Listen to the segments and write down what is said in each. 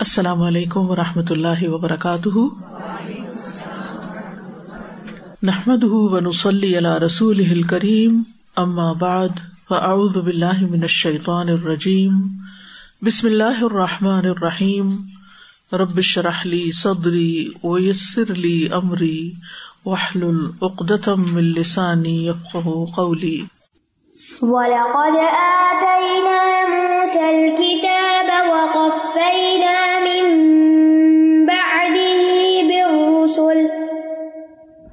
السلام علیکم و رحمۃ اللہ وبرکاتہ۔ نحمد ونسلی علی رسول کریم اما بعد، فاعوذ باللہ من الشیطان الرجیم۔ بسم اللہ الرحمٰن الرحیم۔ ربش رحلی صدری ویسر لی امری وحل العقدم من السانی قولی۔ وَلَقَدْ آتَيْنَا مُوسَى الْكِتَابَ وَقَفَّيْنَا مِن بَعْدِهِ بِالرُّسُلِ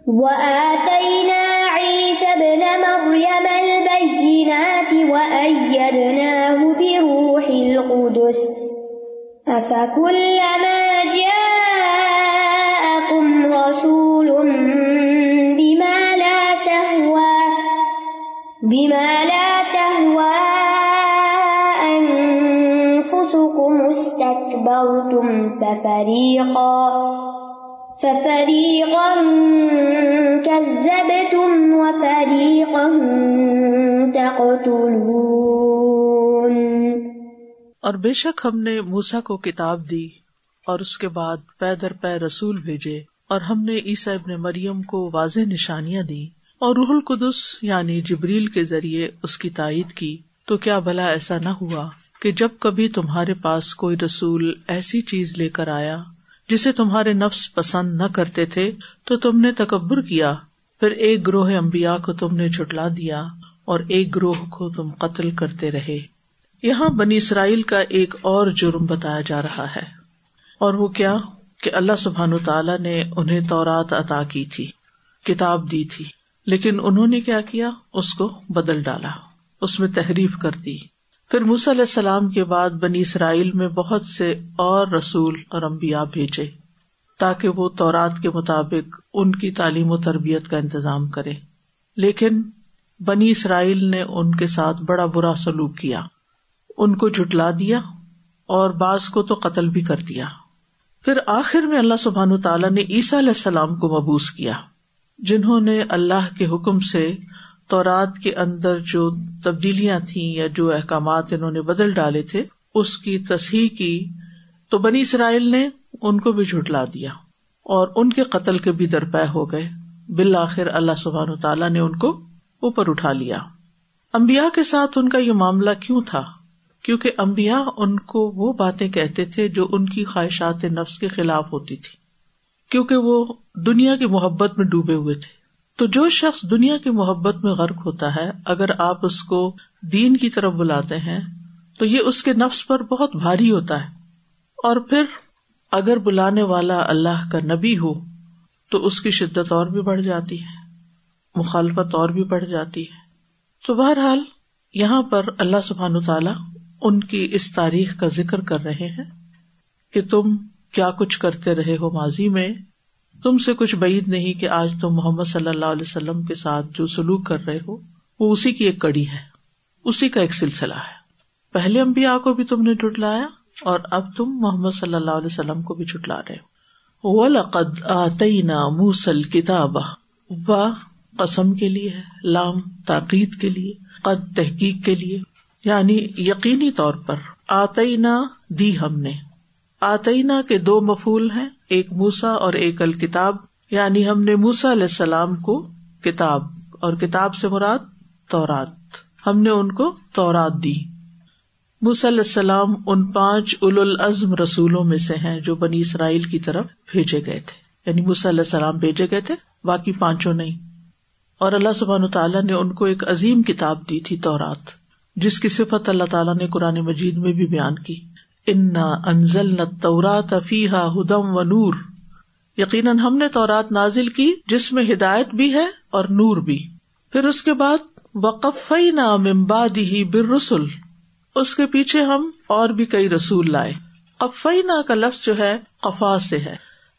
وَآتَيْنَا عِيسَى ابْنَ مَرْيَمَ الْبَيِّنَاتِ وَأَيَّدْنَاهُ بِرُوحِ الْقُدُسِ أَفَكُلَّمَا جَاءَكُمْ رَسُولٌ بما لا تهوى أنفسكم استكبرتم ففريقا ففريقا كذبتم وفريقا تقتلون اور بے شک ہم نے موسا کو کتاب دی اور اس کے بعد پے در پے رسول بھیجے اور ہم نے عیسیٰ ابن مریم کو واضح نشانیاں دی اور روح القدس یعنی جبریل کے ذریعے اس کی تائید کی، تو کیا بھلا ایسا نہ ہوا کہ جب کبھی تمہارے پاس کوئی رسول ایسی چیز لے کر آیا جسے تمہارے نفس پسند نہ کرتے تھے، تو تم نے تکبر کیا، پھر ایک گروہ امبیا کو تم نے چھٹلا دیا اور ایک گروہ کو تم قتل کرتے رہے۔ یہاں بنی اسرائیل کا ایک اور جرم بتایا جا رہا ہے۔ اور وہ کیا کہ اللہ سبحان تعالیٰ نے انہیں تورات عطا کی تھی، کتاب دی تھی۔ لیکن انہوں نے کیا کیا؟ اس کو بدل ڈالا، اس میں تحریف کر دی۔ پھر موسی علیہ السلام کے بعد بنی اسرائیل میں بہت سے اور رسول اور امبیا بھیجے تاکہ وہ تورات کے مطابق ان کی تعلیم و تربیت کا انتظام کرے۔ لیکن بنی اسرائیل نے ان کے ساتھ بڑا برا سلوک کیا۔ ان کو جٹلا دیا اور بعض کو تو قتل بھی کر دیا۔ پھر آخر میں اللہ سبحان تعالیٰ نے عیسیٰ علیہ السلام کو مبوس کیا۔ جنہوں نے اللہ کے حکم سے تورات کے اندر جو تبدیلیاں تھیں یا جو احکامات انہوں نے بدل ڈالے تھے، اس کی تصحیح کی تو بنی اسرائیل نے ان کو بھی جھٹلا دیا اور ان کے قتل کے بھی درپے ہو گئے۔ بالآخر اللہ سبحان تعالیٰ نے ان کو اوپر اٹھا لیا۔ امبیا کے ساتھ ان کا یہ معاملہ کیوں تھا؟ کیونکہ امبیا ان کو وہ باتیں کہتے تھے جو ان کی خواہشات نفس کے خلاف ہوتی تھی کیونکہ وہ دنیا کی محبت میں ڈوبے ہوئے تھے۔ تو جو شخص دنیا کی محبت میں غرق ہوتا ہے، اگر آپ اس کو دین کی طرف بلاتے ہیں، تو یہ اس کے نفس پر بہت بھاری ہوتا ہے۔ اور پھر اگر بلانے والا اللہ کا نبی ہو، تو اس کی شدت اور بھی بڑھ جاتی ہے، مخالفت اور بھی بڑھ جاتی ہے۔ تو بہرحال یہاں پر اللہ سبحان تعالیٰ ان کی اس تاریخ کا ذکر کر رہے ہیں کہ تم کیا کچھ کرتے رہے ہو ماضی میں؟ تم سے کچھ بعید نہیں کہ آج تم محمد صلی اللہ علیہ وسلم کے ساتھ جو سلوک کر رہے ہو، وہ اسی کی ایک کڑی ہے۔ اسی کا ایک سلسلہ ہے۔ پہلے امبیا کو بھی تم نے جٹلایا اور اب تم محمد صلی اللہ علیہ وسلم کو بھی جٹلا رہے ہو۔ وَلَقَدْ آتَيْنَا مُوسَى الْكِتَابَ۔ و قسم کے لیے لام، تاکید کے لیے، قد، تحقیق کے لیے۔ یعنی یقینی طور پر آتئینا دی ہم نے۔ آتئینا کے دو مفول ہیں، ایک موسا اور ایک الکتاب یعنی ہم نے موسا علیہ السلام کو کتاب اور کتاب سے مراد تورات، ہم نے ان کو تورات دی۔ موس علیہ السلام ان پانچ اول العزم رسولوں میں سے ہیں جو بنی اسرائیل کی طرف بھیجے گئے تھے۔ یعنی موس علیہ السلام بھیجے گئے تھے، باقی پانچوں نہیں۔ اور اللہ سبحان تعالیٰ نے ان کو ایک عظیم کتاب دی تھی تورات، جس کی صفت اللہ تعالیٰ نے قرآن مجید میں بھی بیان کی۔ انا انزل نہ تورات افیحا ہدم و نور یقیناً ہم نے تورات نازل کی، جس میں ہدایت بھی ہے اور نور بھی۔ پھر اس کے بعد وقف نا ممباد ہی بر رسول اس کے پیچھے ہم اور بھی کئی رسول لائے۔ قفئی نا کا لفظ جو ہے، قفا سے ہے۔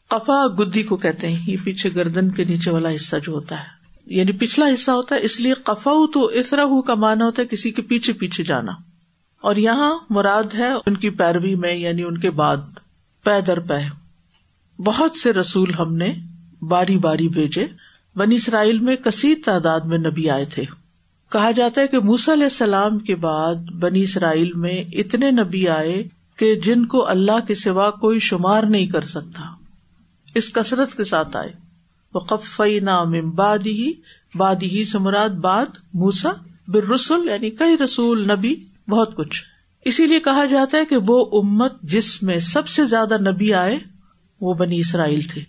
قفا گدی کو کہتے ہیں۔ یہ پیچھے گردن کے نیچے والا حصہ جو ہوتا ہے۔ یعنی پچھلا حصہ ہوتا ہے، اس لیے قفا تو اسرا کا مانا ہوتا ہے کسی کے پیچھے پیچھے جانا۔ اور یہاں مراد ہے ان کی پیروی میں یعنی ان کے بعد پے در پے۔ بہت سے رسول ہم نے باری باری بھیجے۔ بنی اسرائیل میں کثیر تعداد میں نبی آئے تھے۔ کہا جاتا ہے کہ موس علیہ السلام کے بعد بنی اسرائیل میں اتنے نبی آئے کہ جن کو اللہ کے سوا کوئی شمار نہیں کر سکتا۔ اس کثرت کے ساتھ آئے۔ وہ قفئی نام بادی ہی بادی سے مراد باد موسا بر رسول یعنی کئی رسول نبی بہت کچھ۔ اسی لیے کہا جاتا ہے کہ وہ امت جس میں سب سے زیادہ نبی آئے، وہ بنی اسرائیل تھے۔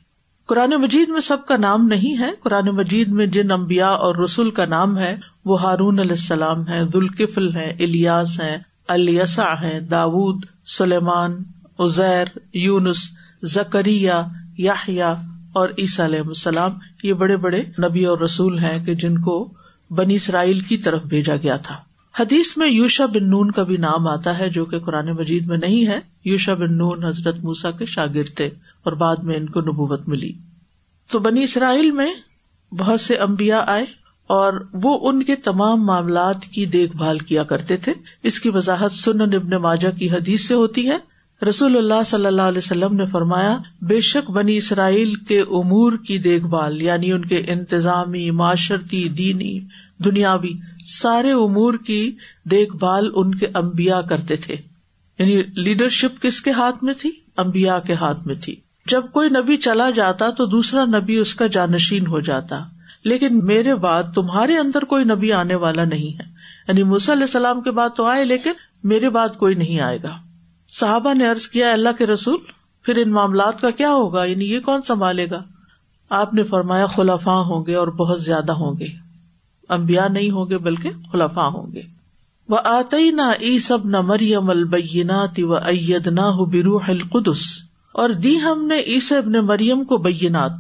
قرآن مجید میں سب کا نام نہیں ہے۔ قرآن مجید میں جن امبیا اور رسول کا نام ہے، وہ ہارون علیہ السلام ہے دلکفل ہے الیاس ہے الیسا ہے داود، سلیمان ازیر یونس، زکریہ یاہیا اور عیسیٰ علیہ السلام۔ یہ بڑے بڑے نبی اور رسول ہیں کہ جن کو بنی اسرائیل کی طرف بھیجا گیا تھا۔ حدیث میں یوشا بن نون کا بھی نام آتا ہے جو کہ قرآن مجید میں نہیں ہے۔ یوشا بن نون حضرت موسا کے شاگرد تھے اور بعد میں ان کو نبوت ملی۔ تو بنی اسرائیل میں بہت سے امبیا آئے اور وہ ان کے تمام معاملات کی دیکھ بھال کیا کرتے تھے۔ اس کی وضاحت سن ابن ماجا کی حدیث سے ہوتی ہے۔ رسول اللہ صلی اللہ علیہ وسلم نے فرمایا، بے شک بنی اسرائیل کے امور کی دیکھ بھال یعنی ان کے انتظامی، معاشرتی، دینی، دنیاوی سارے امور کی دیکھ بھال ان کے امبیا کرتے تھے۔ یعنی لیڈرشپ کس کے ہاتھ میں تھی؟ امبیا کے ہاتھ میں تھی۔ جب کوئی نبی چلا جاتا تو دوسرا نبی اس کا جانشین ہو جاتا۔ لیکن میرے بعد تمہارے اندر کوئی نبی آنے والا نہیں ہے۔ یعنی علیہ السلام کے بعد تو آئے لیکن میرے بعد کوئی نہیں آئے گا۔ صحابہ نے ارض کیا، اللہ کے رسول، پھر ان معاملات کا کیا ہوگا؟ یعنی یہ کون سنبھالے گا؟ آپ نے فرمایا خلافاں ہوں گے اور بہت زیادہ ہوں گے۔ امبیا نہیں ہوں گے بلکہ خلافاں ہوں گے۔ وہ آتی نہ ای سب نہ مریم البینات و اید نہ بروح القدس۔ اور دی ہم نے عیسی ابن مریم کو بینات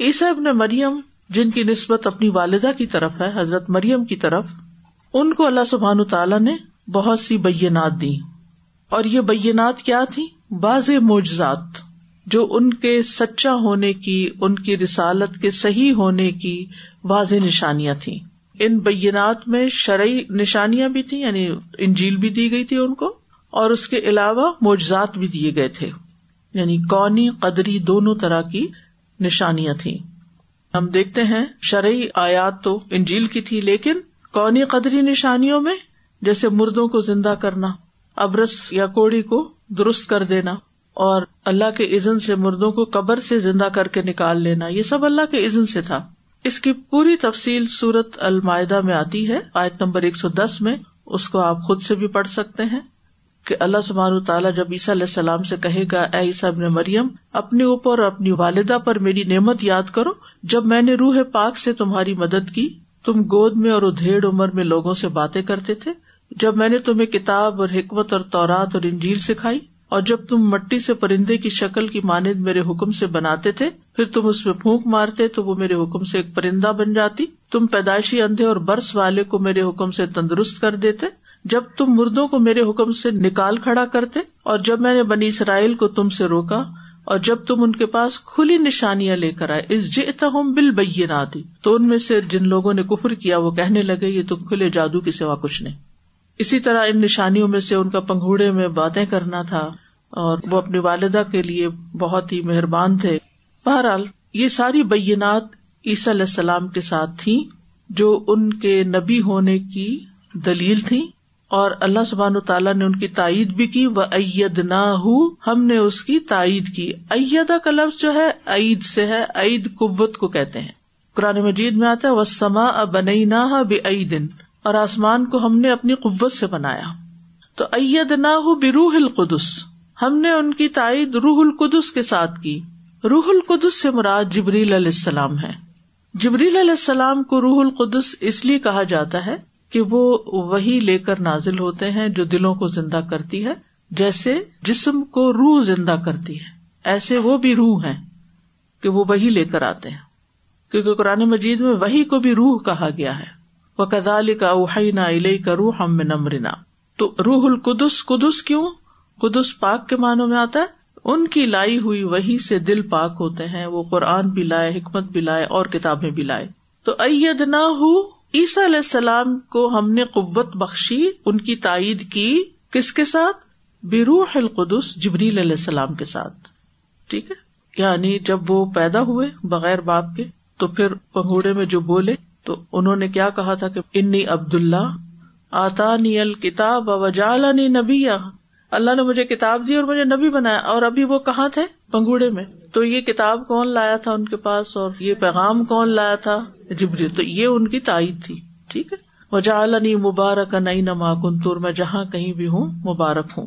عیسی ابن مریم جن کی نسبت اپنی والدہ کی طرف ہے، حضرت مریم کی طرف، ان کو اللہ سبحان تعالیٰ نے بہت سی بینات دی اور یہ بینات کیا تھی باز معجزات، جو ان کے سچا ہونے کی، ان کی رسالت کے صحیح ہونے کی واضح نشانیاں تھیں۔ ان بینات میں شرعی نشانیاں بھی تھیں یعنی انجیل بھی دی گئی تھی ان کو، اور اس کے علاوہ معجزات بھی دیے گئے تھے۔ یعنی کونی قدری دونوں طرح کی نشانیاں تھیں۔ ہم دیکھتے ہیں شرعی آیات تو انجیل کی تھی، لیکن کونی قدری نشانیوں میں جیسے مردوں کو زندہ کرنا، ابرس یا کوڑی کو درست کر دینا، اور اللہ کے عزن سے مردوں کو قبر سے زندہ کر کے نکال لینا، یہ سب اللہ کے عزن سے تھا۔ اس کی پوری تفصیل سورت المائدہ میں آتی ہے۔ آیت نمبر ایک سو دس میں اس کو آپ خود سے بھی پڑھ سکتے ہیں کہ اللہ سبحان تعالیٰ جب عیسیٰ علیہ السلام سے کہے گا، اے عیسیٰ ابن مریم، اپنے اوپر اور اپنی والدہ پر میری نعمت یاد کرو۔ جب میں نے روح پاک سے تمہاری مدد کی، تم گود میں اور ادھیڑ عمر میں لوگوں سے باتیں کرتے تھے۔ جب میں نے تمہیں کتاب اور حکمت اور تورات اور انجیل سکھائی اور جب تم مٹی سے پرندے کی شکل کی مانند میرے حکم سے بناتے تھے، پھر تم اس میں پھونک مارتے تو وہ میرے حکم سے ایک پرندہ بن جاتی۔ تم پیدائشی اندھے اور برس والے کو میرے حکم سے تندرست کر دیتے۔ جب تم مردوں کو میرے حکم سے نکال کھڑا کرتے اور جب میں نے بنی اسرائیل کو تم سے روکا اور جب تم ان کے پاس کھلی نشانیاں لے کر آئے اس جیتا ہوں بل بئی نہ آتی تو ان میں سے جن لوگوں نے کفر کیا، وہ کہنے لگے، یہ تم کھلے جادو کی سوا کچھ نہیں۔ اسی طرح ان نشانیوں میں سے ان کا پنگوڑے میں باتیں کرنا تھا اور وہ اپنی والدہ کے لیے بہت ہی مہربان تھے۔ بہرحال یہ ساری بینات عیسی علیہ السلام کے ساتھ تھی جو ان کے نبی ہونے کی دلیل تھی اور اللہ سبحان تعالیٰ نے ان کی تائید بھی کی۔ وہ عید نہ ہم نے اس کی تائید کی۔ ایدا کا لفظ جو ہے عید سے ہے عید قوت کو کہتے ہیں۔ قرآن مجید میں آتا ہے وہ سما بنئی نہ بے اور آسمان کو ہم نے اپنی قوت سے بنایا۔ تو عید نہ ہو بروح القدس، ہم نے ان کی تائید روح القدس کے ساتھ کی۔ روح القدس سے مراد جبریل علیہ السلام ہے۔ جبریل علیہ السلام کو روح القدس اس لیے کہا جاتا ہے کہ وہ وہی لے کر نازل ہوتے ہیں جو دلوں کو زندہ کرتی ہے، جیسے جسم کو روح زندہ کرتی ہے۔ ایسے وہ بھی روح ہے کہ وہ وہی لے کر آتے ہیں۔ کیونکہ قرآن مجید میں وہی کو بھی روح کہا گیا ہے۔ وہ کدال کا اوہی نہ کا روح ہم میں نمرنا تو روح القدس، قدس کیوں؟ قدس پاک کے معنوں میں آتا ہے۔ ان کی لائی ہوئی وہی سے دل پاک ہوتے ہیں، وہ قرآن بھی لائے، حکمت بھی لائے اور کتابیں بھی لائے۔ تو اید نہ ہو عیسیٰ علیہ السلام کو ہم نے قوت بخشی، ان کی تائید کی کس کے ساتھ؟ بروح القدس جبریل علیہ السلام کے ساتھ۔ ٹھیک ہے؟ یعنی جب وہ پیدا ہوئے بغیر باپ کے، تو پھر پنگوڑے میں جو بولے تو انہوں نے کیا کہا تھا کہ انی عبد اللہ آتا نی الکتاب وجالانی نبی اللہ نے مجھے کتاب دی اور مجھے نبی بنایا۔ اور ابھی وہ کہاں تھے؟ پنگوڑے میں۔ تو یہ کتاب کون لایا تھا ان کے پاس اور یہ پیغام کون لایا تھا؟ جبری تو یہ ان کی تائید تھی۔ ٹھیک ہے؟ وجا مبارک نئی نما کنتور میں جہاں کہیں بھی ہوں، مبارک ہوں۔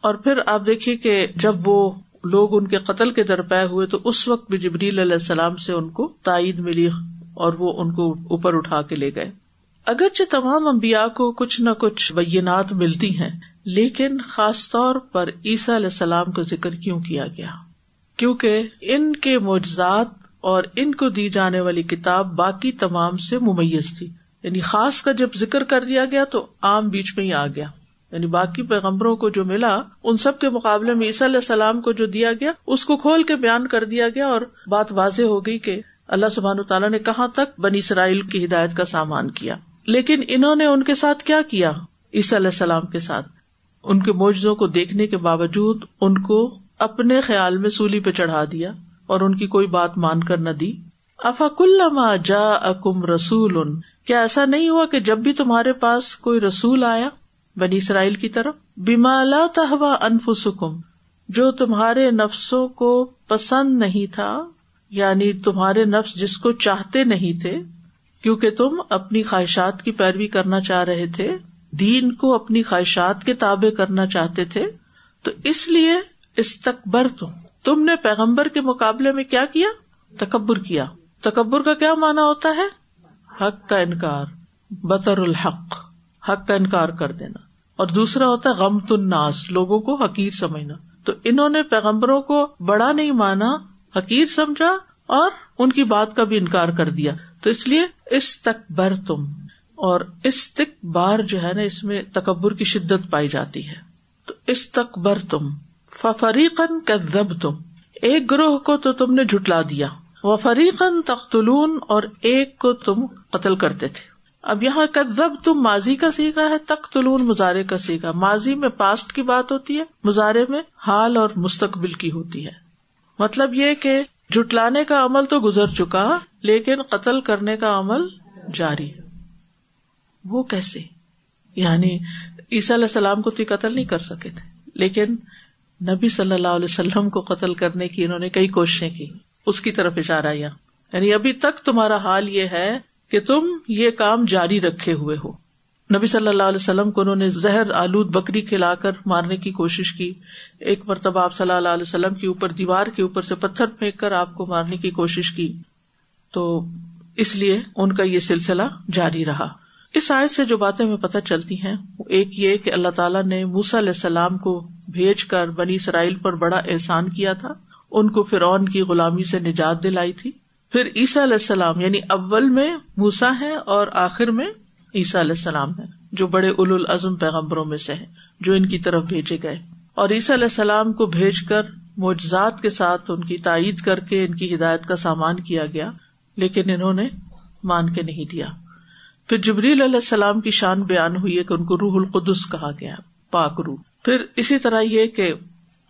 اور پھر آپ دیکھیے کہ جب وہ لوگ ان کے قتل کے درپے ہوئے تو اس وقت بھی جبریل علیہ السلام سے ان کو تائید ملی۔ اور وہ ان کو اوپر اٹھا کے لے گئے۔ اگرچہ تمام امبیا کو کچھ نہ کچھ بینات ملتی ہیں، لیکن خاص طور پر عیسیٰ علیہ السلام کا ذکر کیوں کیا گیا؟ کیونکہ ان کے معجزات اور ان کو دی جانے والی کتاب باقی تمام سے ممیز تھی۔ یعنی خاص کا جب ذکر کر دیا گیا تو عام بیچ میں ہی آ گیا۔ یعنی باقی پیغمبروں کو جو ملا، ان سب کے مقابلے میں عیسیٰ علیہ السلام کو جو دیا گیا، اس کو کھول کے بیان کر دیا گیا اور بات واضح ہو گئی کہ اللہ سبحان تعالیٰ نے کہاں تک بنی اسرائیل کی ہدایت کا سامان کیا؟ لیکن انہوں نے ان کے ساتھ کیا کیا؟ عیسیٰ علیہ السلام کے ساتھ۔ ان کے موجوں کو دیکھنے کے باوجود ان کو اپنے خیال میں سولی پہ چڑھا دیا اور ان کی کوئی بات مان کر نہ دی۔ افاق اللہ جا اکم رسول ان کیا ایسا نہیں ہوا کہ جب بھی تمہارے پاس کوئی رسول آیا بنی اسرائیل کی طرف؟ بیمالا تہوا انف سکم جو تمہارے نفسوں کو پسند نہیں تھا یعنی تمہارے نفس جس کو چاہتے نہیں تھے، کیونکہ تم اپنی خواہشات کی پیروی کرنا چاہ رہے تھے، دین کو اپنی خواہشات کے تابے کرنا چاہتے تھے، تو اس لیے استقبر تم تم نے پیغمبر کے مقابلے میں کیا کیا؟ تکبر کیا۔ تکبر کا کیا مانا ہوتا ہے؟ حق کا انکار، بطر الحق، حق کا انکار کر دینا۔ اور دوسرا ہوتا ہے غم الناس، لوگوں کو حقیر سمجھنا۔ تو انہوں نے پیغمبروں کو بڑا نہیں مانا حقیر سمجھا اور ان کی بات کا بھی انکار کر دیا۔ تو اس لیے استقبر تم اور استقبار جو ہے نا، اس میں تکبر کی شدت پائی جاتی ہے۔ تو استقبر تم فریقن کا تم ایک گروہ کو تو تم نے جٹلا دیا۔ وہ فریقن تختلون اور ایک کو تم قتل کرتے تھے۔ اب یہاں کا تم ماضی کا سیکھا ہے تختلون مظاہرے کا سیکھا ماضی میں پاسٹ کی بات ہوتی ہے مظاہرے میں حال اور مستقبل کی ہوتی ہے۔ مطلب یہ کہ جٹلانے کا عمل تو گزر چکا لیکن قتل کرنے کا عمل جاری۔ وہ کیسے؟ یعنی عیسیٰ علیہ السلام کو تو قتل نہیں کر سکے تھے، لیکن نبی صلی اللہ علیہ وسلم کو قتل کرنے کی انہوں نے کئی کوششیں کی، اس کی طرف اشارہ یا یعنی ابھی تک تمہارا حال یہ ہے کہ تم یہ کام جاری رکھے ہوئے ہو۔ نبی صلی اللہ علیہ وسلم کو انہوں نے زہر آلود بکری کھلا کر مارنے کی کوشش کی۔ ایک مرتبہ آپ صلی اللہ علیہ وسلم کے اوپر دیوار کے اوپر سے پتھر پھینک کر آپ کو مارنے کی کوشش کی۔ تو اس لیے ان کا یہ سلسلہ جاری رہا۔ اس آیت سے جو باتیں ہمیں پتہ چلتی ہیں ایک یہ کہ اللہ تعالیٰ نے موسا علیہ السلام کو بھیج کر بنی اسرائیل پر بڑا احسان کیا تھا۔ ان کو فرعون کی غلامی سے نجات دلائی تھی۔ پھر عیسیٰ علیہ السلام یعنی اول میں موسا ہے اور آخر میں عیسیٰ علیہ السلام ہے جو بڑے اول العزم پیغمبروں میں سے ہے جو ان کی طرف بھیجے گئے۔ اور عیسیٰ علیہ السلام کو بھیج کر معجزات کے ساتھ ان کی تائید کر کے ان کی ہدایت کا سامان کیا گیا، لیکن انہوں نے مان کے نہیں دیا۔ پھر جبریل علیہ السلام کی شان بیان ہوئی ہے کہ ان کو روح القدس کہا گیا، پاک روح۔ پھر اسی طرح یہ کہ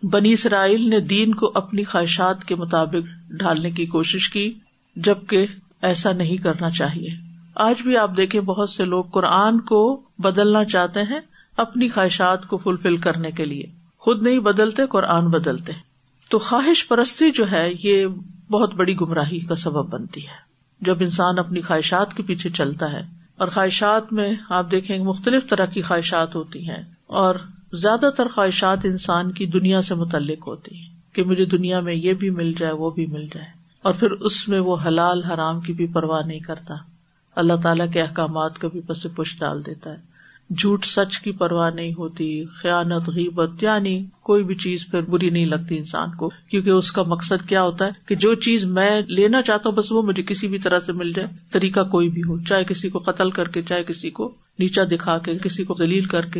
بنی اسرائیل نے دین کو اپنی خواہشات کے مطابق ڈالنے کی کوشش کی، جبکہ ایسا نہیں کرنا چاہیے۔ آج بھی آپ دیکھیں بہت سے لوگ قرآن کو بدلنا چاہتے ہیں اپنی خواہشات کو فلفل کرنے کے لیے۔ خود نہیں بدلتے، قرآن بدلتے تو خواہش پرستی جو ہے، یہ بہت بڑی گمراہی کا سبب بنتی ہے۔ جب انسان اپنی خواہشات کے پیچھے چلتا ہے، اور خواہشات میں آپ دیکھیں مختلف طرح کی خواہشات ہوتی ہیں، اور زیادہ تر خواہشات انسان کی دنیا سے متعلق ہوتی ہیں۔ کہ مجھے دنیا میں یہ بھی مل جائے، وہ بھی مل جائے۔ اور پھر اس میں وہ حلال حرام کی بھی پرواہ نہیں کرتا۔ اللہ تعالیٰ کے احکامات کا بھی پس پش ڈال دیتا ہے۔ جھوٹ سچ کی پرواہ نہیں ہوتی، خیانت، غیبت یعنی کوئی بھی چیز پھر بری نہیں لگتی انسان کو۔ کیونکہ اس کا مقصد کیا ہوتا ہے کہ جو چیز میں لینا چاہتا ہوں، بس وہ مجھے کسی بھی طرح سے مل جائے، طریقہ کوئی بھی ہو، چاہے کسی کو قتل کر کے، چاہے کسی کو نیچا دکھا کے، کسی کو دلیل کر کے۔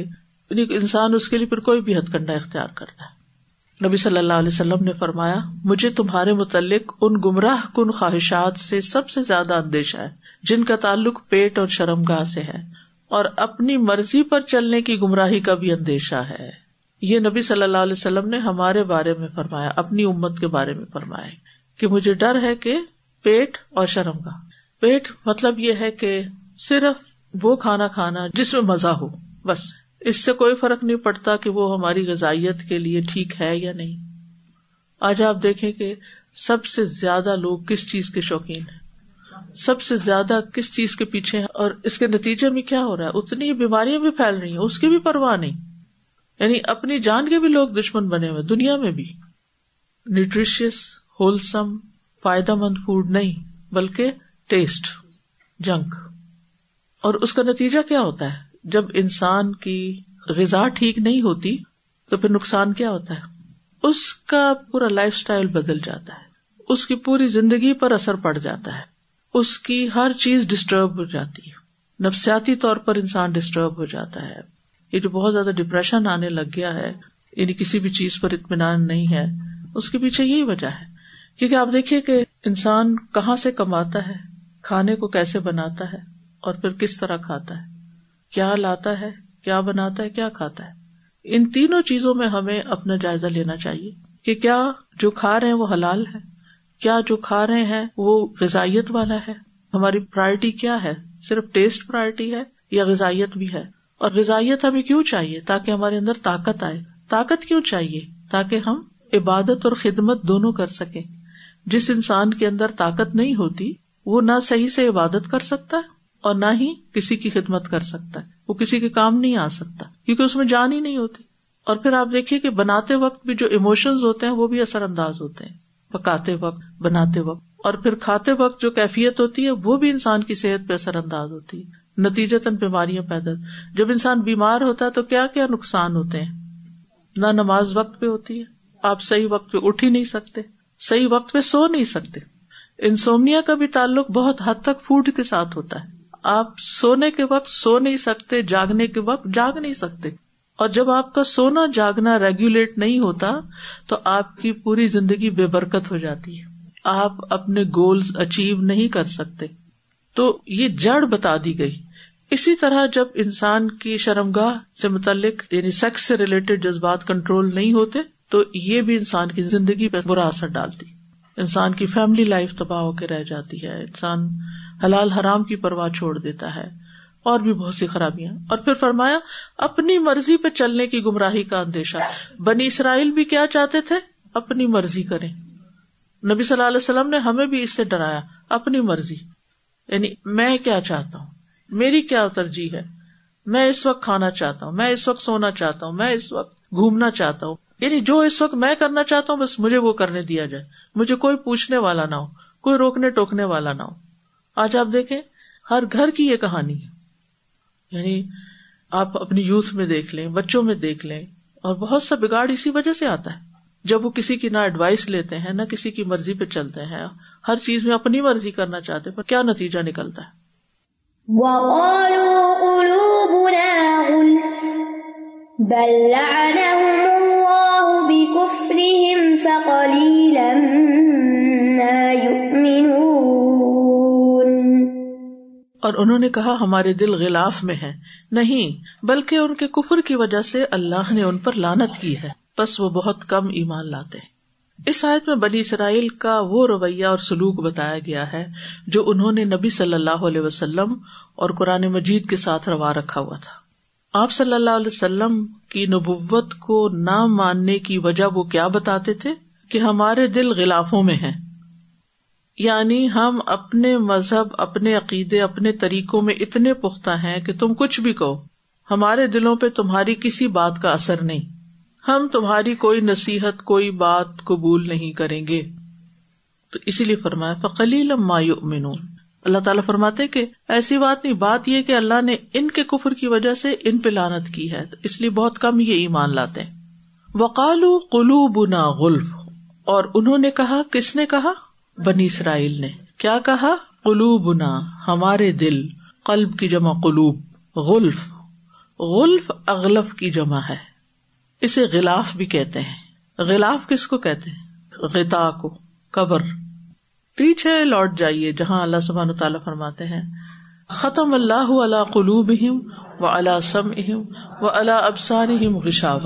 یعنی انسان اس کے لیے پھر کوئی بھی ہتھ کنڈا اختیار کرتا ہے۔ نبی صلی اللہ علیہ وسلم نے فرمایا، مجھے تمہارے متعلق ان گمراہ کن خواہشات سے سب سے زیادہ اندیشہ ہے۔ جن کا تعلق پیٹ اور شرم گاہ سے ہے اور اپنی مرضی پر چلنے کی گمراہی کا بھی اندیشہ ہے۔ یہ نبی صلی اللہ علیہ وسلم نے ہمارے بارے میں فرمایا، اپنی امت کے بارے میں فرمایا کہ مجھے ڈر ہے کہ پیٹ اور شرم گاہ۔ پیٹ مطلب یہ ہے کہ صرف وہ کھانا کھانا جس میں مزہ ہو، بس۔ اس سے کوئی فرق نہیں پڑتا کہ وہ ہماری غذائیت کے لیے ٹھیک ہے یا نہیں۔ آج آپ دیکھیں کہ سب سے زیادہ لوگ کس چیز کے شوقین ہیں؟ سب سے زیادہ کس چیز کے پیچھے ہے اور اس کے نتیجے میں کیا ہو رہا ہے؟ اتنی بیماریاں بھی پھیل رہی ہیں، اس کی بھی پرواہ نہیں۔ یعنی اپنی جان کے بھی لوگ دشمن بنے ہوئے، دنیا میں بھی۔ نیوٹریشیس ہولسم فائدہ مند فوڈ نہیں، بلکہ ٹیسٹ جنک اور اس کا نتیجہ کیا ہوتا ہے؟ جب انسان کی غذا ٹھیک نہیں ہوتی، تو پھر نقصان کیا ہوتا ہے؟ اس کا پورا لائف اسٹائل بدل جاتا ہے۔ اس کی پوری زندگی پر اثر پڑ جاتا ہے۔ اس کی ہر چیز ڈسٹرب ہو جاتی ہے۔ نفسیاتی طور پر انسان ڈسٹرب ہو جاتا ہے۔ یہ جو بہت زیادہ ڈپریشن آنے لگ گیا ہے یعنی کسی بھی چیز پر اطمینان نہیں ہے، اس کے پیچھے یہی وجہ ہے۔ کیونکہ آپ دیکھیے کہ انسان کہاں سے کماتا ہے، کھانے کو کیسے بناتا ہے اور پھر کس طرح کھاتا ہے۔ کیا لاتا ہے، کیا بناتا ہے، کیا کھاتا ہے۔ ان تینوں چیزوں میں ہمیں اپنا جائزہ لینا چاہیے کہ کیا جو کھا رہے ہیں وہ حلال ہے کیا جو کھا رہے ہیں وہ غذائیت والا ہے۔ ہماری پرائرٹی کیا ہے؟ صرف ٹیسٹ پرائرٹی ہے یا غذائیت بھی ہے؟ اور غذائیت ہمیں کیوں چاہیے تاکہ ہمارے اندر طاقت آئے؟ طاقت کیوں چاہیے تاکہ ہم عبادت اور خدمت دونوں کر سکیں؟ جس انسان کے اندر طاقت نہیں ہوتی، وہ نہ صحیح سے عبادت کر سکتا ہے اور نہ ہی کسی کی خدمت کر سکتا ہے۔ وہ کسی کے کام نہیں آ سکتا کیونکہ اس میں جان ہی نہیں ہوتی۔ اور پھر آپ دیکھیے کہ بناتے وقت بھی جو ایموشنز ہوتے ہیں وہ بھی اثر انداز ہوتے ہیں۔ پکاتے وقت، بناتے وقت۔ اور پھر کھاتے وقت جو کیفیت ہوتی ہے، وہ بھی انسان کی صحت پہ اثر انداز ہوتی ہے۔ نتیجتاً بیماریاں پیدا جب انسان بیمار ہوتا ہے تو کیا کیا نقصان ہوتے ہیں؟ نہ نماز وقت پہ ہوتی ہے۔ آپ صحیح وقت پہ اٹھ ہی نہیں سکتے۔ صحیح وقت پہ سو نہیں سکتے۔ انسومیا کا بھی تعلق بہت حد تک فوڈ کے ساتھ ہوتا ہے۔ آپ سونے کے وقت سو نہیں سکتے، جاگنے کے وقت جاگ نہیں سکتے۔ اور جب آپ کا سونا جاگنا ریگولیٹ نہیں ہوتا، تو آپ کی پوری زندگی بے برکت ہو جاتی ہے۔ آپ اپنے گولز اچیو نہیں کر سکتے۔ تو یہ جڑ بتا دی گئی۔ اسی طرح جب انسان کی شرمگاہ سے متعلق یعنی سیکس سے ریلیٹڈ جذبات کنٹرول نہیں ہوتے، تو یہ بھی انسان کی زندگی پہ برا اثر ڈالتی۔ انسان کی فیملی لائف تباہ ہو کے رہ جاتی ہے۔ انسان حلال حرام کی پرواہ چھوڑ دیتا ہے۔ اور بھی بہت سی خرابیاں۔ اور پھر فرمایا، اپنی مرضی پہ چلنے کی گمراہی کا اندیشہ۔ بنی اسرائیل بھی کیا چاہتے تھے؟ اپنی مرضی کریں۔ نبی صلی اللہ علیہ وسلم نے ہمیں بھی اس سے ڈرایا، اپنی مرضی۔ یعنی میں کیا چاہتا ہوں؟ میری کیا ترجیح ہے؟ میں اس وقت کھانا چاہتا ہوں، میں اس وقت سونا چاہتا ہوں، میں اس وقت گھومنا چاہتا ہوں۔ یعنی جو اس وقت میں کرنا چاہتا ہوں، بس مجھے وہ کرنے دیا جائے۔ مجھے کوئی پوچھنے والا نہ ہو، کوئی روکنے ٹوکنے والا نہ ہو۔ آج آپ دیکھیں، ہر گھر کی یہ کہانی ہے۔ یعنی آپ اپنی یوتھ میں دیکھ لیں، بچوں میں دیکھ لیں، اور بہت سا بگاڑ اسی وجہ سے آتا ہے۔ جب وہ کسی کی نہ ایڈوائس لیتے ہیں، نہ کسی کی مرضی پہ چلتے ہیں، ہر چیز میں اپنی مرضی کرنا چاہتے پر کیا نتیجہ نکلتا ہے؟ اور انہوں نے کہا، ہمارے دل غلاف میں ہے نہیں، بلکہ ان کے کفر کی وجہ سے اللہ نے ان پر لانت کی ہے۔ بس وہ بہت کم ایمان لاتے اس آیت میں بنی اسرائیل کا وہ رویہ اور سلوک بتایا گیا ہے جو انہوں نے نبی صلی اللہ علیہ وسلم اور قرآن مجید کے ساتھ روا رکھا ہوا تھا۔ آپ صلی اللہ علیہ وسلم کی نبوت کو نہ ماننے کی وجہ وہ کیا بتاتے تھے؟ کہ ہمارے دل غلافوں میں ہیں۔ یعنی ہم اپنے مذہب، اپنے عقیدے، اپنے طریقوں میں اتنے پختہ ہیں کہ تم کچھ بھی کہو۔ ہمارے دلوں پہ تمہاری کسی بات کا اثر نہیں۔ ہم تمہاری کوئی نصیحت، کوئی بات قبول نہیں کریں گے۔ تو اسی لیے فرمایا فقلی لما یؤمنون اللہ تعالیٰ فرماتے کہ ایسی بات نہیں، بات یہ کہ اللہ نے ان کے کفر کی وجہ سے ان پہ لانت کی ہے۔ اس لیے بہت کم یہ ایمان لاتے ہیں۔ وقالو قلو بنا غلف۔ اور انہوں نے کہا، کس نے کہا؟ بنی اسرائیل نے۔ کیا کہا؟ قلو بنا ہمارے دل، قلب کی جمع قلوب، غلف۔ غلف اغلف کی جمع ہے۔ اسے غلاف بھی کہتے ہیں۔ غلاف کس کو کہتے ہیں؟ غتا کو، قبر۔ پیچھے لوٹ جائیے جہاں اللہ سبحان تعالیٰ فرماتے ہیں۔ ختم اللہ اللہ قلوب و اللہ سم اہم و اللہ ابسار غشاو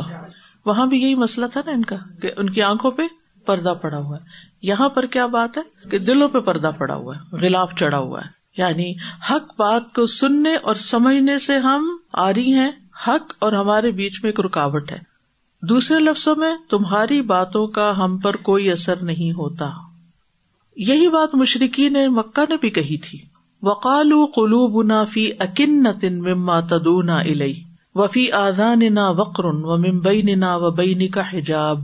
وہاں بھی یہی مسئلہ تھا نا ان کا، کہ ان کی آنکھوں پہ پردہ پڑا ہوا ہے۔ یہاں پر کیا بات ہے کہ دلوں پہ پردہ پڑا ہوا ہے، غلاف چڑھا ہوا ہے۔ یعنی حق بات کو سننے اور سمجھنے سے ہم آ رہی ہیں، حق اور ہمارے بیچ میں ایک رکاوٹ ہے۔ دوسرے لفظوں میں، تمہاری باتوں کا ہم پر کوئی اثر نہیں ہوتا۔ یہی بات مشرقی نے مکہ نے بھی کہی تھی۔ وقال قلوب نا فی اکن تن مما تدونا الئی وفی آدان نا وقر و ممبئی نا و بین کا حجاب۔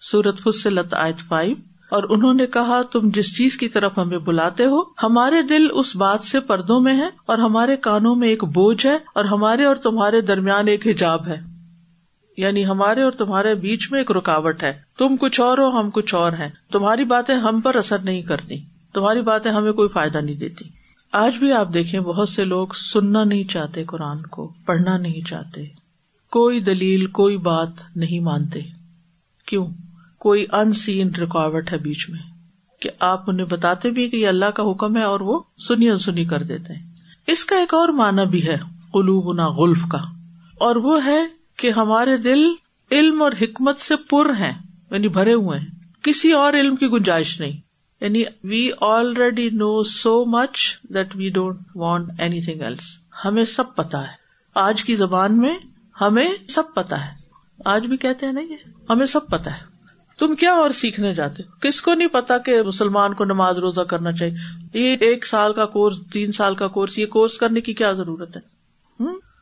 سورت فصلت آیت فائیو اور انہوں نے کہا، تم جس چیز کی طرف ہمیں بلاتے ہو، ہمارے دل اس بات سے پردوں میں ہے اور ہمارے کانوں میں ایک بوجھ ہے اور ہمارے اور تمہارے درمیان ایک حجاب ہے۔ یعنی ہمارے اور تمہارے بیچ میں ایک رکاوٹ ہے۔ تم کچھ اور ہو، ہم کچھ اور ہیں۔ تمہاری باتیں ہم پر اثر نہیں کرتی۔ تمہاری باتیں ہمیں کوئی فائدہ نہیں دیتی۔ آج بھی آپ دیکھیں، بہت سے لوگ سننا نہیں چاہتے قرآن کو، پڑھنا نہیں چاہتے۔ کوئی دلیل، کوئی بات نہیں مانتے۔ کیوں؟ کوئی ان سین رکاوٹ ہے بیچ میں کہ آپ انہیں بتاتے بھی کہ یہ اللہ کا حکم ہے اور وہ سنی سنی کر دیتے ہیں۔ اس کا ایک اور معنی بھی ہے قلوب نا غلف کا۔ اور وہ ہے کہ ہمارے دل علم اور حکمت سے پر ہیں یعنی بھرے ہوئے ہیں۔ کسی اور علم کی گنجائش نہیں۔ یعنی we already know so much that we don't want anything else ہمیں سب پتا ہے۔ آج کی زبان میں ہمیں سب پتا ہے۔ آج بھی کہتے ہیں نہیں ہمیں سب پتا ہے۔ تم کیا اور سیکھنے جاتے کس کو نہیں پتا کہ مسلمان کو نماز روزہ کرنا چاہیے؟ یہ ایک سال کا کورس، تین سال کا کورس، یہ کورس کرنے کی کیا ضرورت ہے؟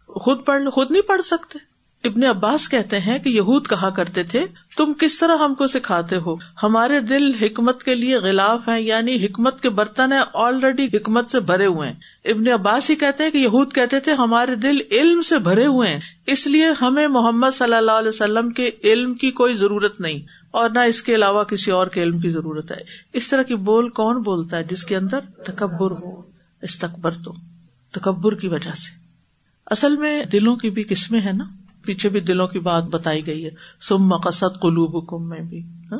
خود پڑھ، خود نہیں پڑھ سکتے۔ ابن عباس کہتے ہیں کہ یہود کہا کرتے تھے، تم کس طرح ہم کو سکھاتے ہو؟ ہمارے دل حکمت کے لیے غلاف ہیں یعنی حکمت کے برتن ہیں آلریڈی حکمت سے بھرے ہوئے ہیں۔ ابن عباس ہی کہتے ہیں کہ یہود کہتے تھے، ہمارے دل علم سے بھرے ہوئے ہیں، اس لیے ہمیں محمد صلی اللہ علیہ وسلم کے علم کی کوئی ضرورت نہیں۔ اور نہ اس کے علاوہ کسی اور کے علم کی ضرورت ہے۔ اس طرح کی بول کون بولتا ہے جس کے اندر تکبر ہو؟ استقبر تو تکبر کی وجہ سے۔ اصل میں دلوں کی بھی قسمیں ہیں نا۔ پیچھے بھی دلوں کی بات بتائی گئی ہے۔ سم مقصد قلوب حکم میں بھی ہاں۔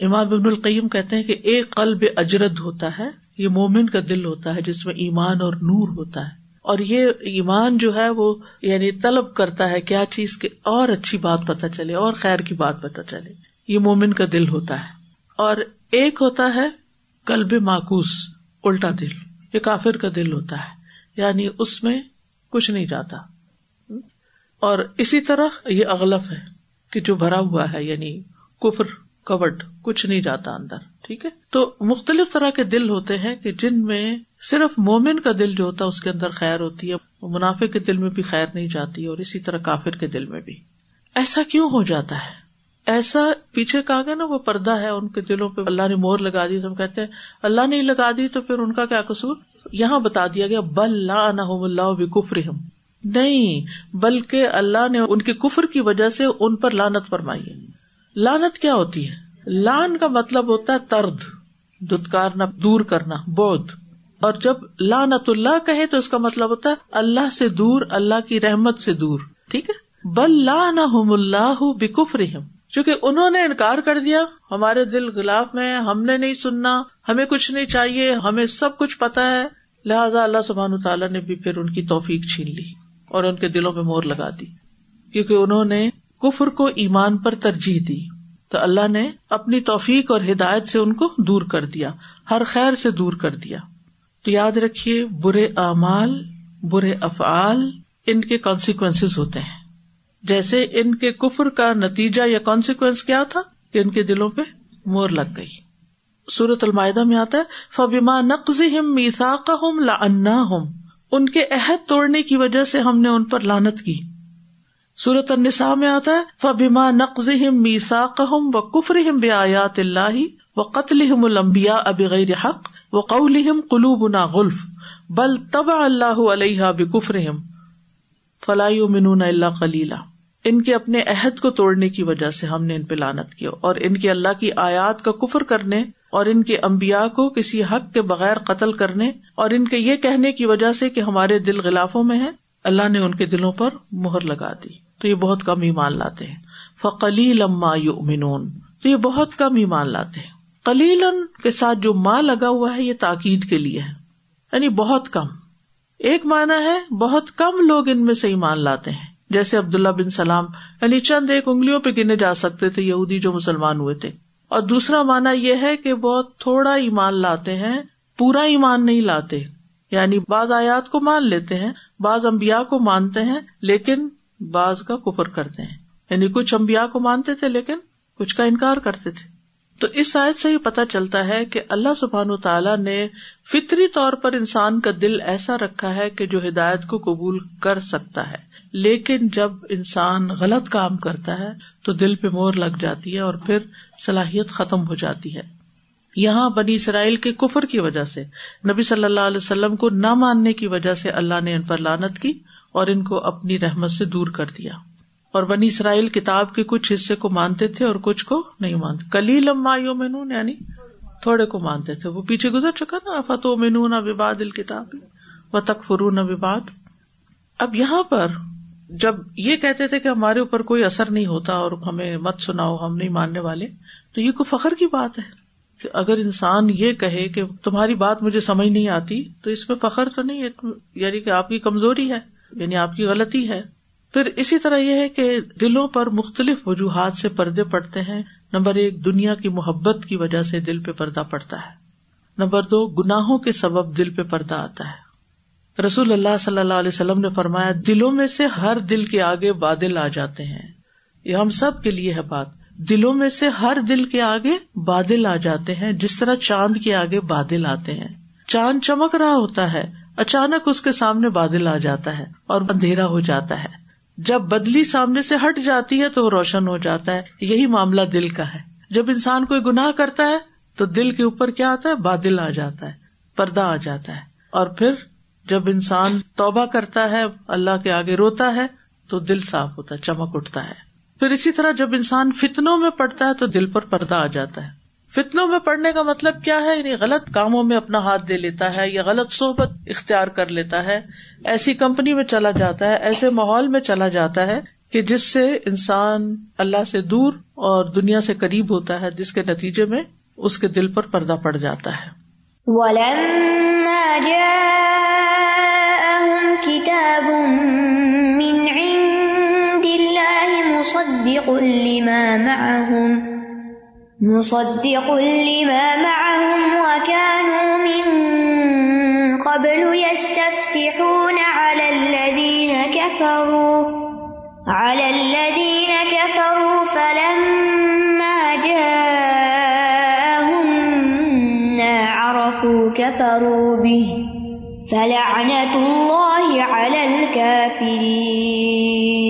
امام ابن القیم کہتے ہیں کہ ایک قلب اجرد ہوتا ہے، یہ مومن کا دل ہوتا ہے جس میں ایمان اور نور ہوتا ہے۔ اور یہ ایمان جو ہے وہ یعنی طلب کرتا ہے کیا چیز کے اور اچھی بات پتا چلے، اور خیر کی بات پتا چلے۔ یہ مومن کا دل ہوتا ہے۔ اور ایک ہوتا ہے کلب معکوس الٹا دل۔ یہ کافر کا دل ہوتا ہے یعنی اس میں کچھ نہیں جاتا۔ اور اسی طرح یہ اغلف ہے کہ جو بھرا ہوا ہے یعنی کفر، کبڈ، کچھ نہیں جاتا اندر، ٹھیک ہے؟ تو مختلف طرح کے دل ہوتے ہیں کہ جن میں صرف مومن کا دل جو ہوتا ہے، اس کے اندر خیر ہوتی ہے۔ منافع کے دل میں بھی خیر نہیں جاتی، اور اسی طرح کافر کے دل میں بھی۔ ایسا کیوں ہو جاتا ہے؟ ایسا پیچھے کہا گیا نا وہ پردہ ہے ان کے دلوں پہ، اللہ نے مور لگا دی، تو ہم کہتے ہیں، اللہ نے لگا دی، تو پھر ان کا کیا قصور؟ یہاں بتا دیا گیا، بل لا اللہ بکفر نہیں، بلکہ اللہ نے ان کے کفر کی وجہ سے ان پر لانت فرمائی ہے۔ لانت کیا ہوتی ہے؟ لان کا مطلب ہوتا ہے ترد دتکارنا، دور کرنا بودھ اور جب لانت اللہ کہے، تو اس کا مطلب ہوتا ہے اللہ سے دور، اللہ کی رحمت سے دور۔ ٹھیک ہے؟ بل لا ہوم اللہ چونکہ انہوں نے انکار کر دیا، ہمارے دل گلاف میں، ہم نے نہیں سننا، ہمیں کچھ نہیں چاہیے، ہمیں سب کچھ پتا ہے۔ لہٰذا اللہ سبحان تعالیٰ نے بھی پھر ان کی توفیق چھین لی اور ان کے دلوں میں مور لگا دی۔ کیونکہ انہوں نے کفر کو ایمان پر ترجیح دی، تو اللہ نے اپنی توفیق اور ہدایت سے ان کو دور کر دیا، ہر خیر سے دور کر دیا۔ تو یاد رکھیے، برے اعمال، برے افعال ان کے کانسیکوینس ہوتے ہیں۔ جیسے ان کے کفر کا نتیجہ یا کانسیکوینس کیا تھا کہ ان کے دلوں پہ مور لگ گئی۔ سورت المائدہ میں آتا ہے فبیما نقز میسا ہم لا ہوں ان کے عہد توڑنے کی وجہ سے ہم نے ان پر لانت کی۔ سورت النساء میں آتا ہے فبیما نقز میسا ہم و کفر ہم بے آیات اللہ و قتل المبیا اب غیر حق و قول قلوب نا غلف۔ بل تب اللہ علیہ بکفر فلاح منون اللہ کلیلہ ان کے اپنے عہد کو توڑنے کی وجہ سے ہم نے ان پہ لانت کیا اور ان کے اللہ کی آیات کا کفر کرنے اور ان کے امبیا کو کسی حق کے بغیر قتل کرنے اور ان کے یہ کہنے کی وجہ سے کہ ہمارے دل غلافوں میں ہے اللہ نے ان کے دلوں پر مہر لگا دی۔ تو یہ بہت کم ایمان لاتے ہیں۔ فقلی لما یؤمنون تو یہ بہت کم ایمان لاتے ہیں۔ کلیل کے ساتھ جو ماں لگا ہوا ہے، یہ تاکید کے لیے ہے۔ یعنی بہت کم۔ ایک مانا ہے، بہت کم لوگ ان میں سے ایمان لاتے ہیں۔ جیسے عبداللہ بن سلام یعنی چند ایک انگلیوں پہ گنے جا سکتے تھے یہودی جو مسلمان ہوئے تھے۔ اور دوسرا مانا یہ ہے کہ بہت تھوڑا ایمان لاتے ہیں، پورا ایمان نہیں لاتے۔ یعنی بعض آیات کو مان لیتے ہیں، بعض امبیا کو مانتے ہیں، لیکن بعض کا کفر کرتے ہیں۔ یعنی کچھ امبیا کو مانتے تھے، لیکن کچھ کا انکار کرتے تھے۔ تو اس آیت سے ہی پتا چلتا ہے کہ اللہ سبحان تعالیٰ نے فطری طور پر انسان کا دل ایسا رکھا ہے کہ جو ہدایت کو قبول کر سکتا ہے۔ لیکن جب انسان غلط کام کرتا ہے، تو دل پہ مور لگ جاتی ہے اور پھر صلاحیت ختم ہو جاتی ہے۔ یہاں بنی اسرائیل کے کفر کی وجہ سے، نبی صلی اللہ علیہ وسلم کو نہ ماننے کی وجہ سے اللہ نے ان پر لانت کی اور ان کو اپنی رحمت سے دور کر دیا۔ اور بنی اسرائیل کتاب کے کچھ حصے کو مانتے تھے اور کچھ کو نہیں مانتے۔ کلی لمبا مینون یعنی تھوڑے کو مانتے تھے۔ وہ پیچھے گزر چکا نا۔ فتو مینون اباد الکتاب و تک فرون اباد اب یہاں پر جب یہ کہتے تھے کہ ہمارے اوپر کوئی اثر نہیں ہوتا اور ہمیں مت سناؤ، ہم نہیں ماننے والے، تو یہ کوئی فخر کی بات ہے کہ اگر انسان یہ کہے کہ تمہاری بات مجھے سمجھ نہیں آتی، تو اس میں فخر تو نہیں ہے۔ یعنی کہ آپ کی کمزوری ہے یعنی آپ کی غلطی ہے۔ پھر اسی طرح یہ ہے کہ دلوں پر مختلف وجوہات سے پردے پڑتے ہیں۔ نمبر ایک، دنیا کی محبت کی وجہ سے دل پہ پردہ پڑتا ہے۔ نمبر دو، گناہوں کے سبب دل پہ پردہ آتا ہے۔ رسول اللہ صلی اللہ علیہ وسلم نے فرمایا، دلوں میں سے ہر دل کے آگے بادل آ جاتے ہیں۔ یہ ہم سب کے لیے ہے بات۔ دلوں میں سے ہر دل کے آگے بادل آ جاتے ہیں، جس طرح چاند کے آگے بادل آتے ہیں۔ چاند چمک رہا ہوتا ہے، اچانک اس کے سامنے بادل آ جاتا ہے اور اندھیرا ہو جاتا ہے۔ جب بدلی سامنے سے ہٹ جاتی ہے تو وہ روشن ہو جاتا ہے۔ یہی معاملہ دل کا ہے۔ جب انسان کوئی گناہ کرتا ہے تو دل کے اوپر کیا آتا ہے؟ بادل آ جاتا ہے، پردہ آ جاتا ہے۔ اور پھر جب انسان توبہ کرتا ہے، اللہ کے آگے روتا ہے، تو دل صاف ہوتا ہے، چمک اٹھتا ہے۔ پھر اسی طرح جب انسان فتنوں میں پڑتا ہے تو دل پر پردہ آ جاتا ہے۔ فتنوں میں پڑنے کا مطلب کیا ہے؟ یعنی غلط کاموں میں اپنا ہاتھ دے لیتا ہے یا غلط صحبت اختیار کر لیتا ہے۔ ایسی کمپنی میں چلا جاتا ہے، ایسے ماحول میں چلا جاتا ہے کہ جس سے انسان اللہ سے دور اور دنیا سے قریب ہوتا ہے، جس کے نتیجے میں اس کے دل پر پردہ پڑ جاتا ہے۔ كتاب مصدق لما معهم وكانوا من قبل يستفتحون على الذين كفروا، على الذين كفروا فلما جاءهم ما عرفوا كفروا به فلعنت اللہ علی الكافرین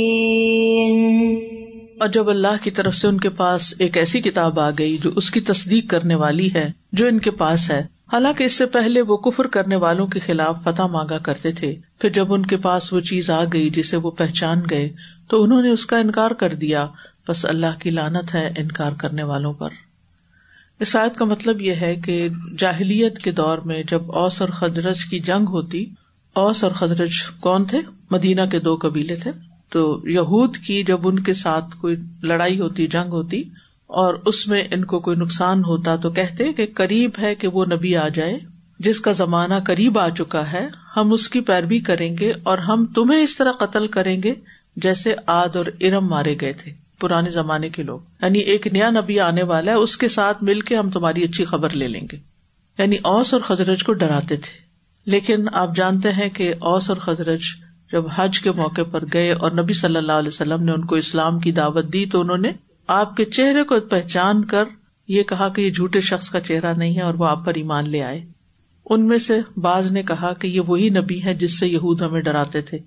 اور جب اللہ کی طرف سے ان کے پاس ایک ایسی کتاب آ گئی جو اس کی تصدیق کرنے والی ہے، جو ان کے پاس ہے، حالانکہ اس سے پہلے وہ کفر کرنے والوں کے خلاف فتح مانگا کرتے تھے۔ پھر جب ان کے پاس وہ چیز آ گئی جسے وہ پہچان گئے، تو انہوں نے اس کا انکار کر دیا۔ بس اللہ کی لانت ہے انکار کرنے والوں پر۔ اس آیت کا مطلب یہ ہے کہ جاہلیت کے دور میں جب اوس اور خزرج کی جنگ ہوتی، اوس اور خزرج کون تھے؟ مدینہ کے دو قبیلے تھے۔ تو یہود کی جب ان کے ساتھ کوئی لڑائی ہوتی، جنگ ہوتی اور اس میں ان کو کوئی نقصان ہوتا تو کہتے کہ قریب ہے کہ وہ نبی آ جائے، جس کا زمانہ قریب آ چکا ہے، ہم اس کی پیروی کریں گے اور ہم تمہیں اس طرح قتل کریں گے جیسے آد اور ارم مارے گئے تھے، پرانے زمانے کے لوگ۔ یعنی ایک نیا نبی آنے والا ہے، اس کے ساتھ مل کے ہم تمہاری اچھی خبر لے لیں گے۔ یعنی اوس اور خزرج کو ڈراتے تھے۔ لیکن آپ جانتے ہیں کہ اوس اور خزرج جب حج کے موقع پر گئے اور نبی صلی اللہ علیہ وسلم نے ان کو اسلام کی دعوت دی تو انہوں نے آپ کے چہرے کو پہچان کر یہ کہا کہ یہ جھوٹے شخص کا چہرہ نہیں ہے اور وہ آپ پر ایمان لے آئے۔ ان میں سے بعض نے کہا کہ یہ وہی نبی ہے جس سے یہود ہمیں ڈراتے تھے۔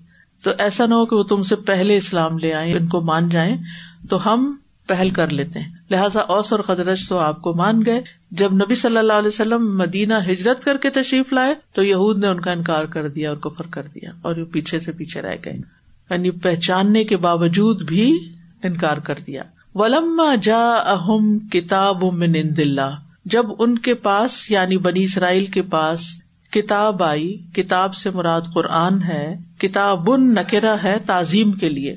تو ایسا نہ ہو کہ وہ تم سے پہلے اسلام لے آئے ان کو مان جائیں، تو ہم پہل کر لیتے ہیں۔ لہٰذا اوس اور خزرج تو آپ کو مان گئے۔ جب نبی صلی اللہ علیہ وسلم مدینہ ہجرت کر کے تشریف لائے تو یہود نے ان کا انکار کر دیا اور کفر کر دیا اور وہ پیچھے سے پیچھے رہ گئے۔ یعنی پہچاننے کے باوجود بھی انکار کر دیا۔ ولما جا اہم کتاب من اللہ جب ان کے پاس یعنی بنی اسرائیل کے پاس کتاب آئی، کتاب سے مراد قرآن ہے، کتاب ان نکرا ہے تعظیم کے لیے۔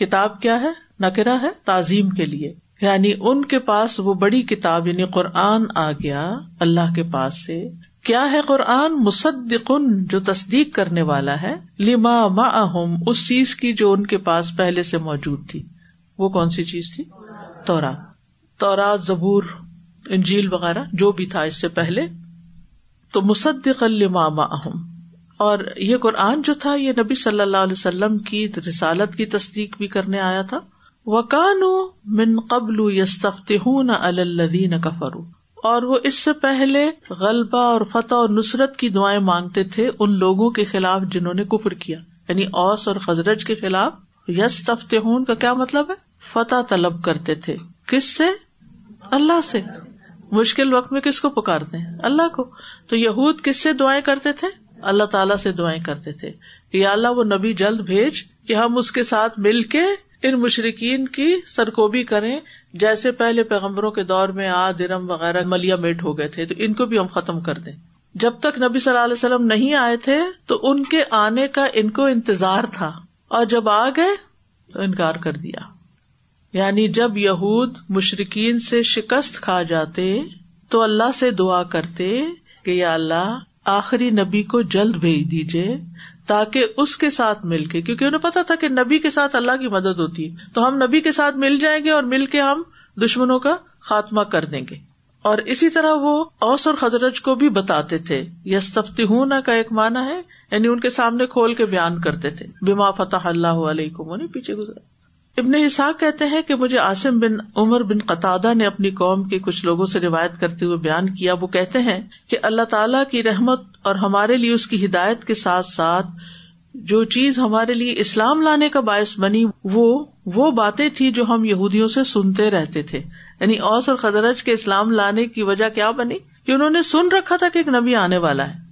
کتاب کیا ہے؟ نکرا ہے تعظیم کے لیے۔ یعنی ان کے پاس وہ بڑی کتاب یعنی قرآن آ گیا اللہ کے پاس سے۔ کیا ہے قرآن؟ مصدقن، جو تصدیق کرنے والا ہے۔ لما اہم اس چیز کی جو ان کے پاس پہلے سے موجود تھی۔ وہ کون سی چیز تھی؟ تورا تورا زبور، انجیل وغیرہ، جو بھی تھا اس سے پہلے۔ تو مصدق لما اہم اور یہ قرآن جو تھا، یہ نبی صلی اللہ علیہ وسلم کی رسالت کی تصدیق بھی کرنے آیا تھا۔ وکان من قبل یستفتحون علی الذین کفروا، اور وہ اس سے پہلے غلبہ اور فتح اور نصرت کی دعائیں مانگتے تھے ان لوگوں کے خلاف جنہوں نے کفر کیا یعنی اوس اور خزرج کے خلاف یس تفتحون کا کیا مطلب ہے؟ فتح طلب کرتے تھے۔ کس سے؟ اللہ سے۔ مشکل وقت میں کس کو پکارتے ہیں؟ اللہ کو۔ تو یہود کس سے دعائیں کرتے تھے؟ اللہ تعالیٰ سے دعائیں کرتے تھے کہ یا اللہ وہ نبی جلد بھیج کہ ہم اس کے ساتھ مل کے ان مشرقین کی سرکوبی کریں جیسے پہلے پیغمبروں کے دور میں آد ارم وغیرہ ملیا میٹ ہو گئے تھے، تو ان کو بھی ہم ختم کر دیں۔ جب تک نبی صلی اللہ علیہ وسلم نہیں آئے تھے، تو ان کے آنے کا ان کو انتظار تھا۔ اور جب آ گئے، تو انکار کر دیا۔ یعنی جب یہود مشرقین سے شکست کھا جاتے، تو اللہ سے دعا کرتے کہ یا اللہ، آخری نبی کو جلد بھیج دیجیے تاکہ اس کے ساتھ مل کے، کیونکہ انہیں پتا تھا کہ نبی کے ساتھ اللہ کی مدد ہوتی ہے۔ تو ہم نبی کے ساتھ مل جائیں گے اور مل کے ہم دشمنوں کا خاتمہ کر دیں گے۔ اور اسی طرح وہ اوس اور خزرج کو بھی بتاتے تھے۔ یس تفتہ کا ایک مانا ہے یعنی ان کے سامنے کھول کے بیان کرتے تھے۔ بما فتح اللہ علیہ کو پیچھے گزرا۔ ابن حساق کہتے ہیں کہ مجھے آسم بن عمر بن قطع نے اپنی قوم کے کچھ لوگوں سے روایت کرتے ہوئے بیان کیا۔ وہ کہتے ہیں کہ اللہ تعالیٰ کی رحمت اور ہمارے لیے اس کی ہدایت کے ساتھ ساتھ جو چیز ہمارے لیے اسلام لانے کا باعث بنی، وہ وہ باتیں تھی جو ہم یہودیوں سے سنتے رہتے تھے۔ یعنی اوس اور خدرج کے اسلام لانے کی وجہ کیا بنی؟ کہ انہوں نے سن رکھا تھا کہ ایک نبی آنے والا ہے۔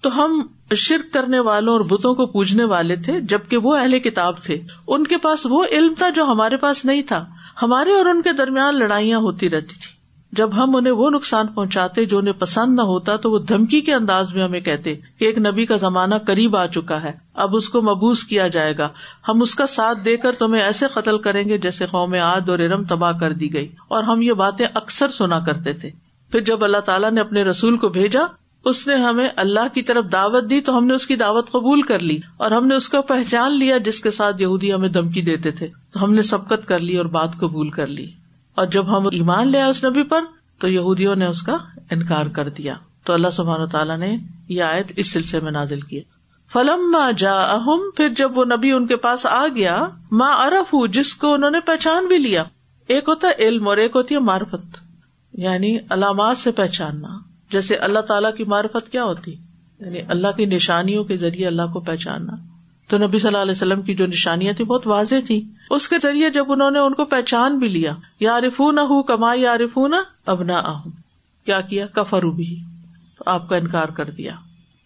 تو ہم شرک کرنے والوں اور بتوں کو پوجنے والے تھے، جبکہ وہ اہل کتاب تھے۔ ان کے پاس وہ علم تھا جو ہمارے پاس نہیں تھا۔ ہمارے اور ان کے درمیان لڑائیاں ہوتی رہتی تھی جب ہم انہیں وہ نقصان پہنچاتے جو انہیں پسند نہ ہوتا، تو وہ دھمکی کے انداز میں ہمیں کہتے کہ ایک نبی کا زمانہ قریب آ چکا ہے۔ اب اس کو مبوس کیا جائے گا۔ ہم اس کا ساتھ دے کر تمہیں ایسے قتل کریں گے جیسے قوم عاد اور ارم تباہ کر دی گئی۔ اور ہم یہ باتیں اکثر سنا کرتے تھے۔ پھر جب اللہ تعالیٰ نے اپنے رسول کو بھیجا اس نے ہمیں اللہ کی طرف دعوت دی تو ہم نے اس کی دعوت قبول کر لی اور ہم نے اس کو پہچان لیا جس کے ساتھ یہودی ہمیں دھمکی دیتے تھے۔ تو ہم نے سبقت کر لی اور بات قبول کر لی۔ اور جب ہم ایمان لیا اس نبی پر تو یہودیوں نے اس کا انکار کر دیا۔ تو اللہ سبحان تعالیٰ نے یہ آیت اس سلسلے میں نازل کیا فلم جا اہم پھر جب وہ نبی ان کے پاس آ گیا ماں ارف ہوں جس کو انہوں نے پہچان بھی لیا۔ ایک ہوتا ہے علم اور ایک ہوتی ہے مارفت یعنی علامات سے پہچاننا۔ جیسے اللہ تعالیٰ کی معرفت کیا ہوتی؟ یعنی اللہ کی نشانیوں کے ذریعے اللہ کو پہچاننا۔ تو نبی صلی اللہ علیہ وسلم کی جو نشانیاں تھی بہت واضح تھی اس کے ذریعے جب انہوں نے ان کو پہچان بھی لیا یا نہ ہوں کما یا نہ اب نہ آہوں کیا کیا؟ کفرو بھی تو آپ کا انکار کر دیا۔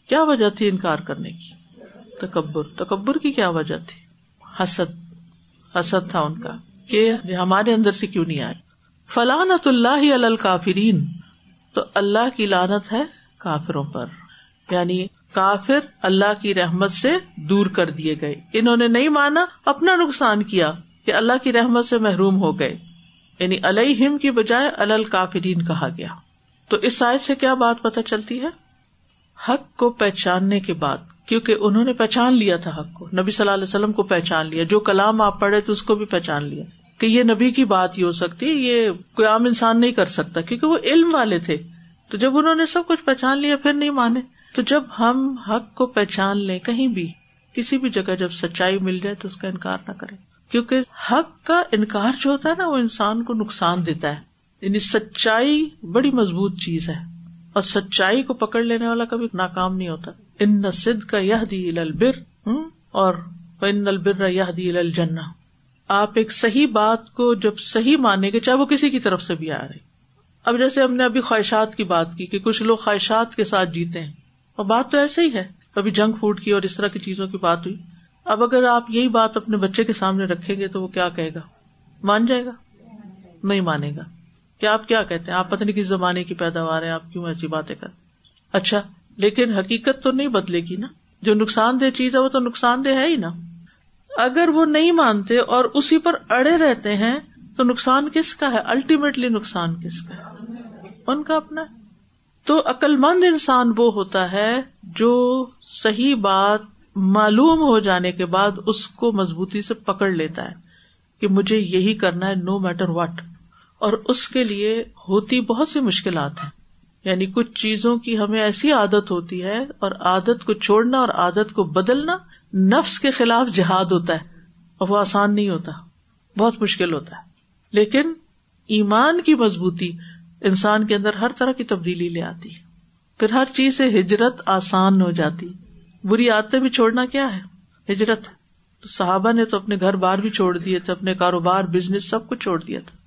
کیا وجہ تھی انکار کرنے کی؟ تکبر۔ تکبر کی کیا وجہ تھی؟ حسد۔ حسد تھا ان کا کہ ہمارے اندر سے کیوں نہیں آئے؟ فلانت اللہ الکافرین۔ تو اللہ کی لانت ہے کافروں پر۔ یعنی کافر اللہ کی رحمت سے دور کر دیے گئے۔ انہوں نے نہیں مانا، اپنا نقصان کیا کہ اللہ کی رحمت سے محروم ہو گئے۔ یعنی علیہم کی بجائے الل کافرین کہا گیا۔ تو اس سائز سے کیا بات پتہ چلتی ہے؟ حق کو پہچاننے کے بعد، کیونکہ انہوں نے پہچان لیا تھا حق کو۔ نبی صلی اللہ علیہ وسلم کو پہچان لیا۔ جو کلام آپ پڑھے تو اس کو بھی پہچان لیا۔ کہ یہ نبی کی بات ہی ہو سکتی یہ کوئی عام انسان نہیں کر سکتا، کیونکہ وہ علم والے تھے۔ تو جب انہوں نے سب کچھ پہچان لیا، پھر نہیں مانے۔ تو جب ہم حق کو پہچان لیں کہیں بھی، کسی بھی جگہ جب سچائی مل جائے تو اس کا انکار نہ کرے کیونکہ حق کا انکار جو ہوتا ہے نا، وہ انسان کو نقصان دیتا ہے۔ یعنی سچائی بڑی مضبوط چیز ہے۔ اور سچائی کو پکڑ لینے والا کبھی ناکام نہیں ہوتا۔ ان سد کا یہ دی البر اور ان البر یہ دی الجنا آپ ایک صحیح بات کو جب صحیح مانیں گے، چاہے وہ کسی کی طرف سے بھی آ رہی اب جیسے ہم نے ابھی خواہشات کی بات کی کہ کچھ لوگ خواہشات کے ساتھ جیتے ہیں، اور بات تو ایسے ہی ہے۔ کبھی جنک فوڈ کی اور اس طرح کی چیزوں کی بات ہوئی۔ اب اگر آپ یہی بات اپنے بچے کے سامنے رکھیں گے تو وہ کیا کہے گا؟ مان جائے گا؟ نہیں مانے گا۔ کیا آپ کیا کہتے ہیں؟ آپ پتہ نہیں کس زمانے کی پیداوار ہے، آپ کیوں ایسی باتیں کر اچھا لیکن حقیقت تو نہیں بدلے گی نا۔ جو نقصان دہ چیز ہے، وہ تو نقصان دہ ہے ہی نا۔ اگر وہ نہیں مانتے اور اسی پر اڑے رہتے ہیں، تو نقصان کس کا ہے؟ الٹیمیٹلی نقصان کس کا ہے؟ ان کا اپنا تو عقل مند انسان وہ ہوتا ہے جو صحیح بات معلوم ہو جانے کے بعد اس کو مضبوطی سے پکڑ لیتا ہے کہ مجھے یہی کرنا ہے نو میٹر واٹ اور اس کے لیے ہوتی بہت سی مشکلات ہیں۔ یعنی کچھ چیزوں کی ہمیں ایسی عادت ہوتی ہے اور عادت کو چھوڑنا اور عادت کو بدلنا نفس کے خلاف جہاد ہوتا ہے اور وہ آسان نہیں ہوتا، بہت مشکل ہوتا ہے۔ لیکن ایمان کی مضبوطی انسان کے اندر ہر طرح کی تبدیلی لے آتی پھر ہر چیز سے ہجرت آسان ہو جاتی۔ بری عادتیں بھی چھوڑنا کیا ہے؟ ہجرت۔ صحابہ نے تو اپنے گھر بار بھی چھوڑ دیے تھے، اپنے کاروبار بزنس سب کچھ چھوڑ دیا تھا۔